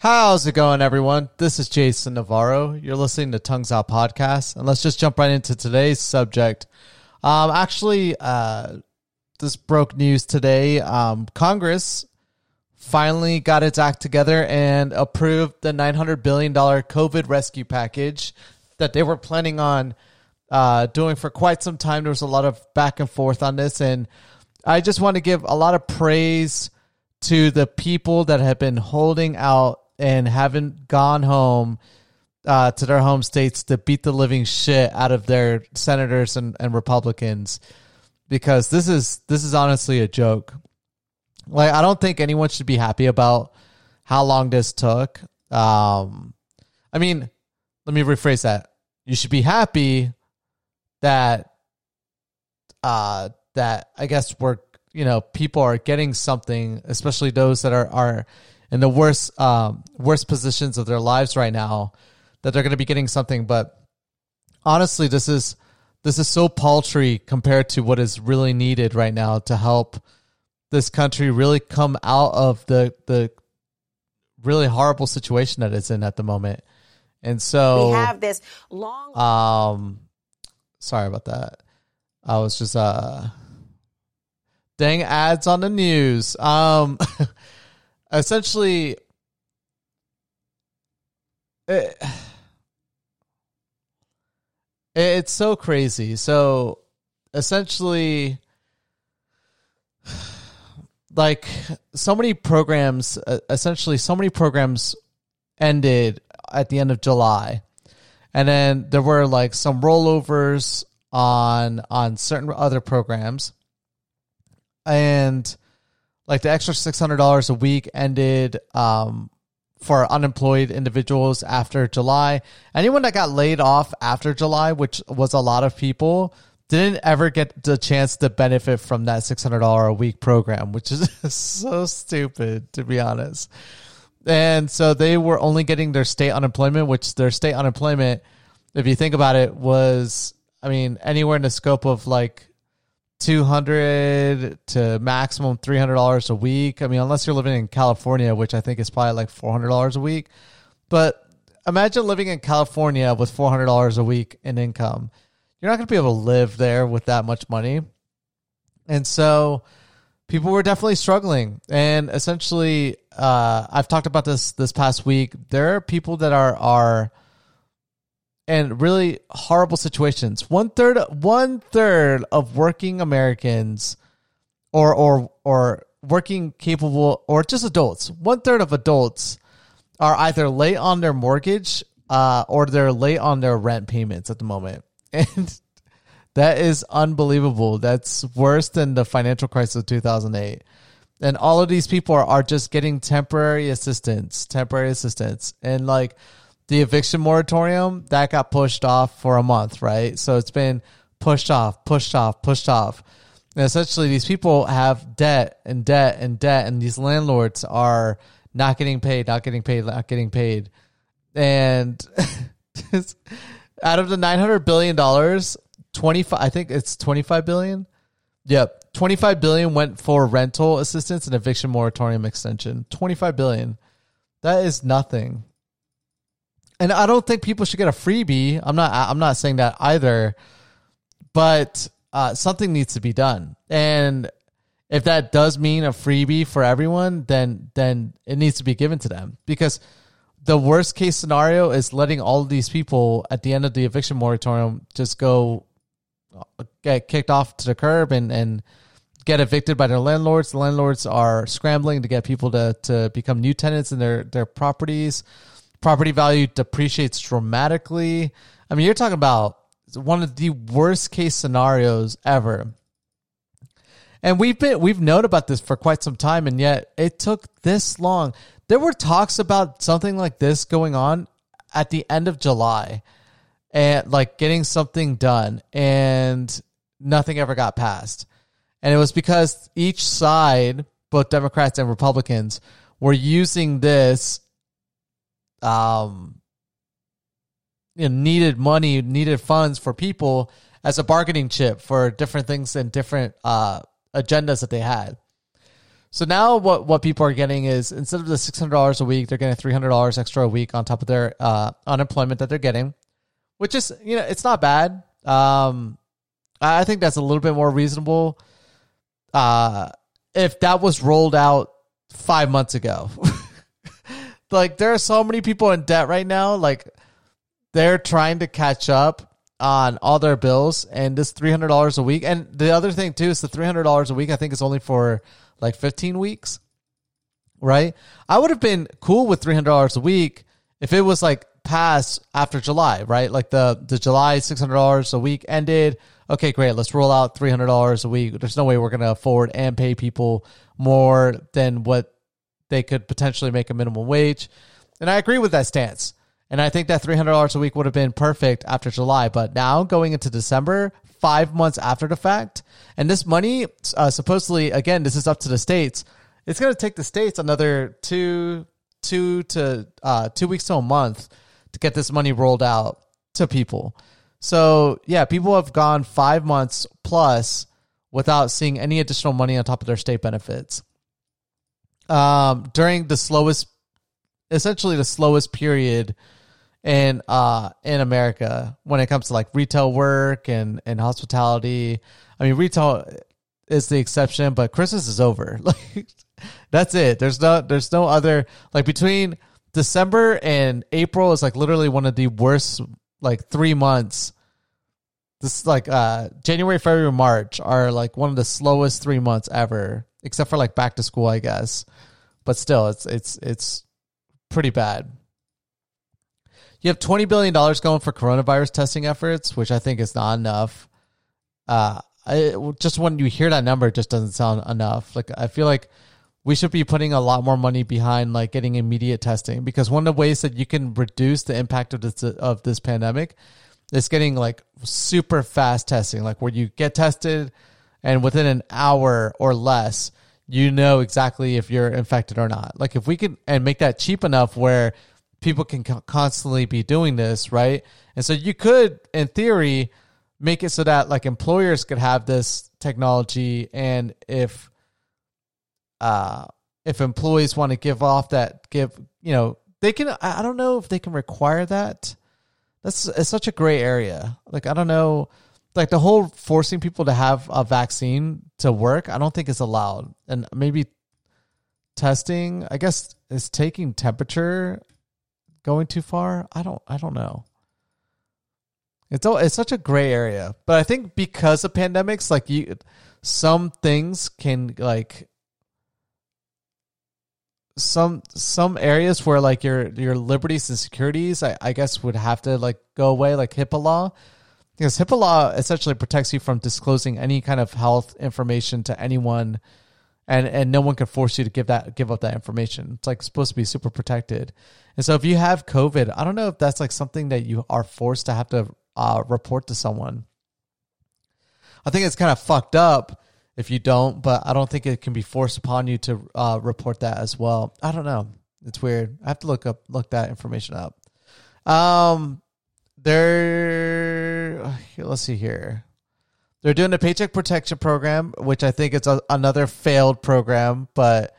How's it going, everyone? This is Jason Navarro. You're listening to Tongues Out Podcast, and let's just jump right into today's subject. Um, actually, uh, this broke news today. Um, Congress finally got its act together and approved the $900 billion COVID rescue package that they were planning on uh, doing for quite some time. There was a lot of back and forth on this, and I just want to give a lot of praise to the people that have been holding out and haven't gone home uh, to their home states to beat the living shit out of their senators and, and Republicans because this is this is honestly a joke. Like I don't think anyone should be happy about how long this took. Um, I mean, let me rephrase that. You should be happy that uh that I guess we're you know people are getting something, especially those that are are in the worst um, worst positions of their lives right now, that they're going to be getting something. But honestly, this is this is so paltry compared to what is really needed right now to help this country really come out of the the really horrible situation that it's in at the moment. And so we have this long um sorry about that. I was just uh dang ads on the news. Um essentially it, it's so crazy. So essentially like so many programs essentially so many programs ended at the end of July. And then there were like some rollovers on on certain other programs. And like the extra $600 a week ended um, for unemployed individuals after July. Anyone that got laid off after July, which was a lot of people, didn't ever get the chance to benefit from that $600 a week program, which is so stupid, to be honest. And so they were only getting their state unemployment, which their state unemployment, if you think about it, was, I mean, anywhere in the scope of like 200 to maximum $300 a week. I mean, unless you're living in California, which I think is probably like $400 a week. But imagine living in California with $400 a week in income. You're not going to be able to live there with that much money. And so people were definitely struggling. And essentially, uh, I've talked about this this past week. There are people that are are in really horrible situations. One third one third of working Americans or or or working capable or just adults, one third of adults are either late on their mortgage uh, or they're late on their rent payments at the moment. And that is unbelievable. That's worse than the financial crisis of 2008. And all of these people are, are just getting temporary assistance, temporary assistance. And like the eviction moratorium, that got pushed off for a month, right? So it's been pushed off, pushed off, pushed off. And essentially, these people have debt and debt and debt, and these landlords are not getting paid, not getting paid, not getting paid. And out of the $900 billion, 25 I think it's 25 billion. Yep, 25 billion went for rental assistance and eviction moratorium extension. 25 billion. That is nothing. And I don't think people should get a freebie. I'm not I'm not saying that either. But uh, something needs to be done. And if that does mean a freebie for everyone, then then it needs to be given to them because the worst case scenario is letting all of these people at the end of the eviction moratorium just go get kicked off to the curb and, and get evicted by their landlords. The landlords are scrambling to get people to, to become new tenants in their, their properties. Property value depreciates dramatically. I mean, you're talking about one of the worst case scenarios ever. And we've been we've known about this for quite some time, and yet it took this long. There were talks about something like this going on at the end of July and like getting something done and nothing ever got passed. And it was because each side, both Democrats and Republicans, were using this um you know, needed money, needed funds for people as a bargaining chip for different things and different uh agendas that they had. So now what what people are getting is instead of the six hundred dollars a week, they're getting three hundred dollars extra a week on top of their uh, unemployment that they're getting, which is you know it's not bad. Um, I think that's a little bit more reasonable. Uh, if that was rolled out five months ago, like there are so many people in debt right now, like they're trying to catch up on all their bills, and this three hundred dollars a week. And the other thing too is the three hundred dollars a week. I think is only for like fifteen weeks, right? I would have been cool with three hundred dollars a week if it was like past after July, right? Like the the July six hundred dollars a week ended. Okay, great. Let's roll out three hundred dollars a week. There's no way we're gonna afford and pay people more than what they could potentially make a minimum wage. And I agree with that stance. And I think that $300 a week would have been perfect after July. But now going into December, five months after the fact, and this money, uh, supposedly, again, this is up to the states. It's going to take the states another two, two to uh, two weeks to a month to get this money rolled out to people. So yeah, people have gone five months plus without seeing any additional money on top of their state benefits. Um, during the slowest, essentially the slowest period in uh in America when it comes to like retail work and and hospitality. I mean, retail is the exception, but Christmas is over. Like that's it. There's no there's no other like between December and April is like literally one of the worst like 3 months. This like uh January, February, March are like one of the slowest 3 months ever except for like back to school, I guess. But still, it's it's it's pretty bad. You have twenty billion dollars going for coronavirus testing efforts, which I think is not enough. Uh, I, just when you hear that number, it just doesn't sound enough. Like I feel like we should be putting a lot more money behind like getting immediate testing because one of the ways that you can reduce the impact of this of this pandemic is getting like super fast testing, like where you get tested and within an hour or less you know exactly if you're infected or not. Like if we can and make that cheap enough where people can constantly be doing this, right? And so you could, in theory, make it so that like employers could have this technology, and if uh if employees want to give off that give you know they can I don't know if they can require that. That's it's such a gray area. Like I don't know like the whole forcing people to have a vaccine to work, I don't think is allowed. And maybe testing, I guess is taking temperature going too far? I don't I don't know. It's all, it's such a gray area. But I think because of pandemics like you some things can like some some areas where like your your liberties and securities I, I guess would have to like go away like HIPAA law because HIPAA law essentially protects you from disclosing any kind of health information to anyone, and and no one can force you to give that give up that information. It's like supposed to be super protected, and so if you have COVID, I don't know if that's like something that you are forced to have to uh, report to someone. I think it's kind of fucked up if you don't, but I don't think it can be forced upon you to uh, report that as well. I don't know. It's weird. I have to look up look that information up. Um, they're uh, let's see here. They're doing a paycheck protection program, which I think it's a, another failed program, but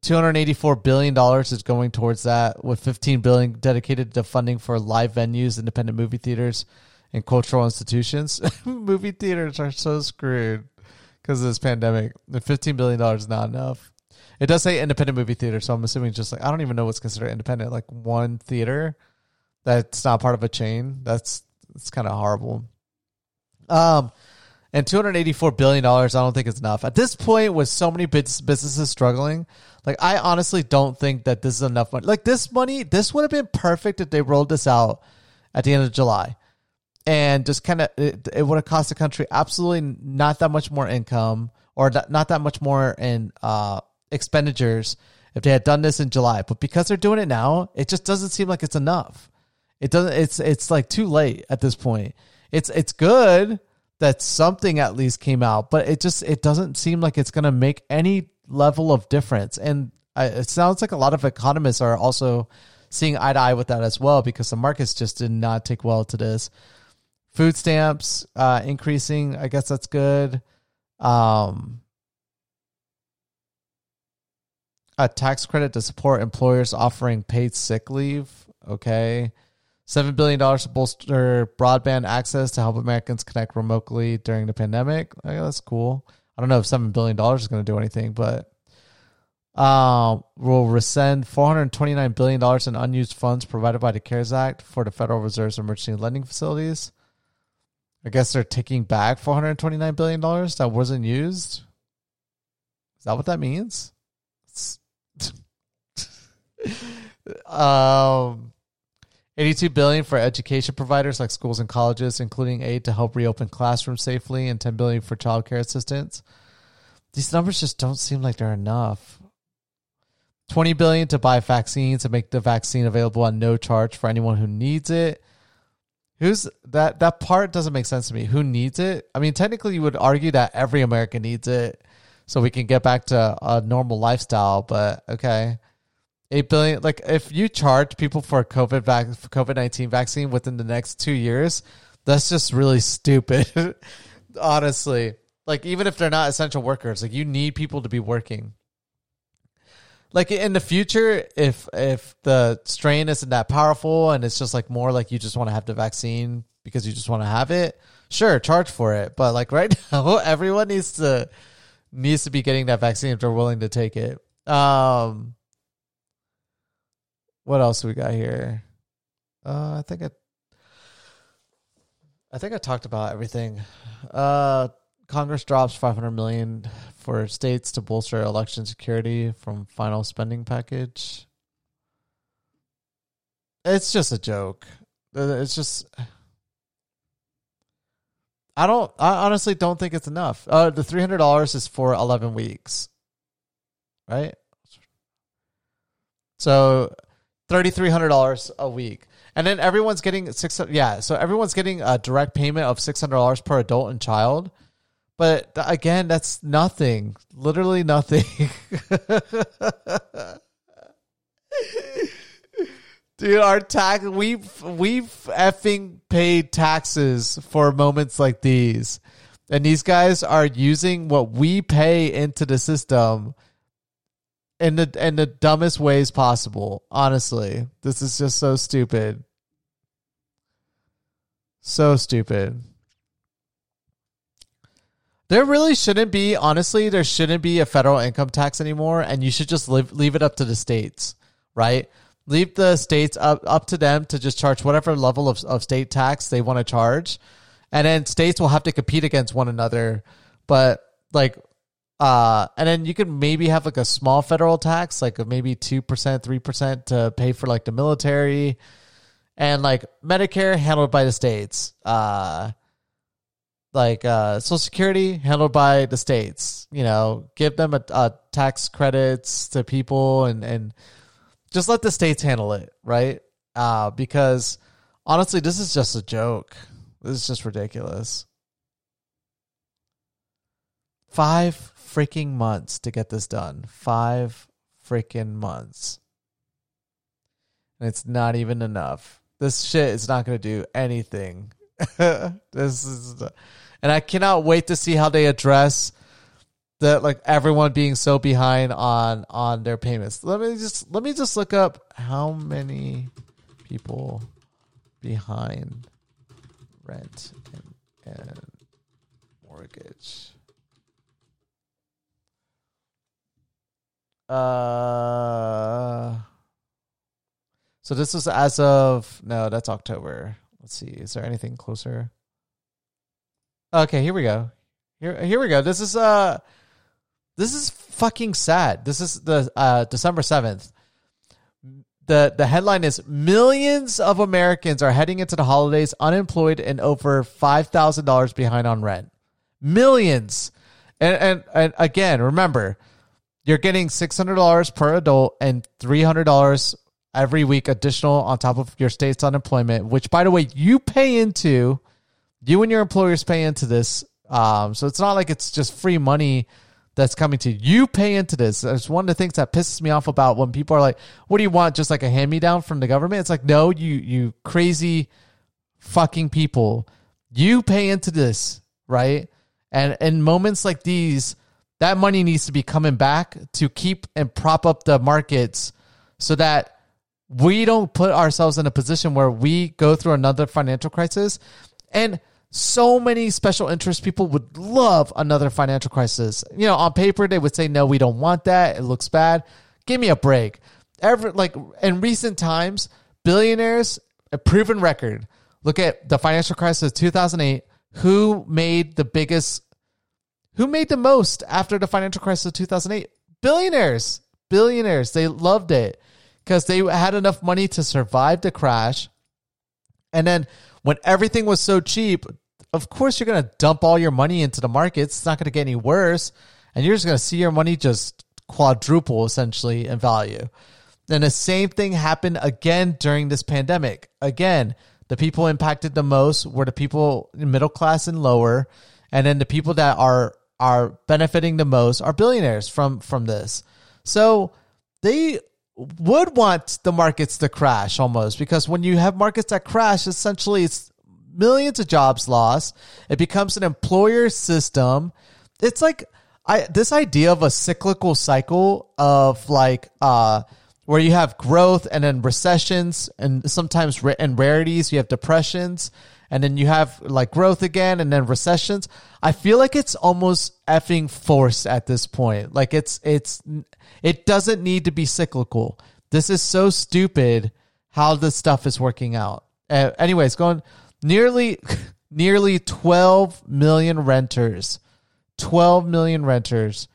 284 billion dollars is going towards that with 15 billion dedicated to funding for live venues, independent movie theaters, and cultural institutions. movie theaters are so screwed because of this pandemic. The 15 billion dollars is not enough. It does say independent movie theater, so I'm assuming just like I don't even know what's considered independent, like one theater that's not part of a chain. That's it's kind of horrible. Um, and two hundred eighty four billion dollars, I don't think it's enough at this point. With so many businesses struggling, like I honestly don't think that this is enough money. Like this money, this would have been perfect if they rolled this out at the end of July, and just kind of it, it would have cost the country absolutely not that much more income or not that much more in uh, expenditures if they had done this in July. But because they're doing it now, it just doesn't seem like it's enough. It doesn't. It's it's like too late at this point. It's it's good that something at least came out, but it just it doesn't seem like it's going to make any level of difference. And I, it sounds like a lot of economists are also seeing eye to eye with that as well because the markets just did not take well to this. Food stamps uh, increasing, I guess that's good. Um, a tax credit to support employers offering paid sick leave. Okay. $7 billion to bolster broadband access to help Americans connect remotely during the pandemic. That's cool. I don't know if $7 billion is going to do anything, but um, will rescind $429 billion in unused funds provided by the CARES Act for the Federal Reserve's emergency lending facilities. I guess they're taking back $429 billion that wasn't used. Is that what that means? um, 82 billion for education providers like schools and colleges, including aid to help reopen classrooms safely, and 10 billion for child care assistance. These numbers just don't seem like they're enough. 20 billion to buy vaccines and make the vaccine available on no charge for anyone who needs it. Who's that that part doesn't make sense to me. Who needs it? I mean, technically you would argue that every American needs it so we can get back to a normal lifestyle, but okay. 8 billion like if you charge people for a COVID vac- COVID-19 vaccine within the next 2 years, that's just really stupid. Honestly. Like even if they're not essential workers, like you need people to be working like in the future if if the strain isn't that powerful and it's just like more like you just want to have the vaccine because you just want to have it sure charge for it but like right now everyone needs to needs to be getting that vaccine if they're willing to take it um what else we got here uh i think i i think i talked about everything uh Congress drops 500 million for states to bolster election security from final spending package. It's just a joke. Uh, it's just I don't I honestly don't think it's enough. Uh the $300 is for 11 weeks. Right? So $3300 a week. And then everyone's getting 600 yeah, so everyone's getting a direct payment of $600 per adult and child but again, that's nothing. Literally nothing. Dude, our tax we've we've effing paid taxes for moments like these. And these guys are using what we pay into the system in the in the dumbest ways possible. Honestly. This is just so stupid. So stupid. There really shouldn't be, honestly, there shouldn't be a federal income tax anymore, and you should just leave, leave it up to the states, right? Leave the states up, up to them to just charge whatever level of, of state tax they want to charge. And then states will have to compete against one another. But like, uh, and then you could maybe have like a small federal tax, like maybe 2%, 3% to pay for like the military and like Medicare handled by the states. Uh, like uh, Social Security handled by the states. You know, give them a, a tax credits to people and and just let the states handle it, right? Uh, because honestly, this is just a joke. This is just ridiculous. Five freaking months to get this done. Five freaking months. And it's not even enough. This shit is not going to do anything. this is. The, and I cannot wait to see how they address that like everyone being so behind on on their payments. Let me just let me just look up how many people behind rent and, and mortgage. Uh so this is as of no, that's October. Let's see. Is there anything closer? Okay, here we go. Here, here we go. This is uh, this is fucking sad. This is the uh December seventh. the The headline is millions of Americans are heading into the holidays unemployed and over five thousand dollars behind on rent. Millions, and and and again, remember, you're getting six hundred dollars per adult and three hundred dollars every week additional on top of your state's unemployment, which by the way you pay into you and your employers pay into this. Um, so it's not like it's just free money that's coming to you. You pay into this. It's one of the things that pisses me off about when people are like, "What do you want? Just like a hand me down from the government?" It's like, no, you you crazy fucking people. You pay into this, right? And in moments like these, that money needs to be coming back to keep and prop up the markets so that we don't put ourselves in a position where we go through another financial crisis. And so many special interest people would love another financial crisis. You know, on paper, they would say, no, we don't want that. It looks bad. Give me a break. Ever, like in recent times, billionaires, a proven record. Look at the financial crisis of 2008. Who made the biggest, who made the most after the financial crisis of 2008? Billionaires. Billionaires. They loved it because they had enough money to survive the crash. And then when everything was so cheap, of course you're going to dump all your money into the markets. It's not going to get any worse. And you're just going to see your money just quadruple essentially in value. Then the same thing happened again during this pandemic. Again, the people impacted the most were the people in middle class and lower, and then the people that are are benefiting the most are billionaires from from this. So they would want the markets to crash almost because when you have markets that crash, essentially it's millions of jobs lost. It becomes an employer system. It's like I this idea of a cyclical cycle of like uh where you have growth and then recessions and sometimes and rarities you have depressions and then you have like growth again and then recessions. I feel like it's almost effing forced at this point. Like it's it's it doesn't need to be cyclical. This is so stupid how this stuff is working out. Uh, anyways going nearly nearly 12 million renters 12 million renters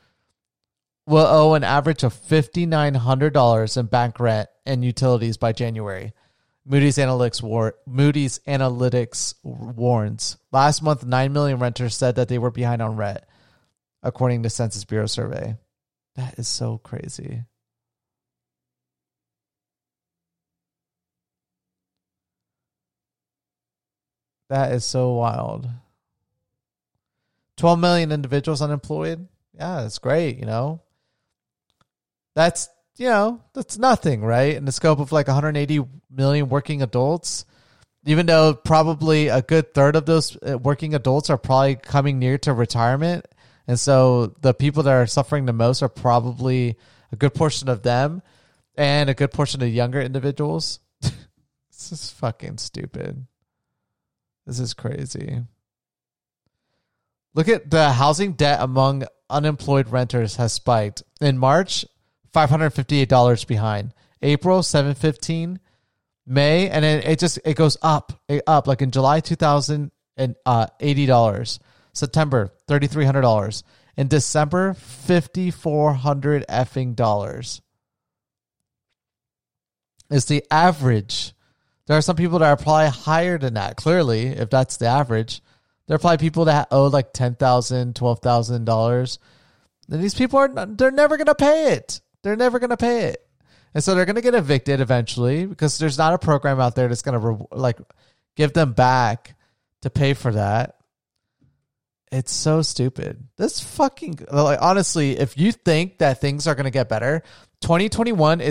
will owe an average of $5,900 in bank rent and utilities by January. Moody's Analytics war- Moody's Analytics warns. Last month, 9 million renters said that they were behind on rent, according to Census Bureau survey. That is so crazy. That is so wild. 12 million individuals unemployed. Yeah, that's great, you know that's you know that's nothing, right? In the scope of like 180 million working adults, even though probably a good third of those uh, working adults are probably coming near to retirement, and so the people that are suffering the most are probably a good portion of them, and a good portion of younger individuals. this is fucking stupid. This is crazy. Look at the housing debt among unemployed renters has spiked. In March, $558 behind. April 715, May and then it just it goes up, up like in July two thousand and uh, eighty dollars. September thirty three hundred dollars. In December fifty four hundred effing dollars. Is the average. There are some people that are probably higher than that. Clearly, if that's the average, there are probably people that owe like ten thousand, twelve thousand dollars. And these people are they're never gonna pay it. They're never going to pay it. And so they're going to get evicted eventually because there's not a program out there that's going to re- like give them back to pay for that. It's so stupid. This fucking like honestly, if you think that things are going to get better, 2021 is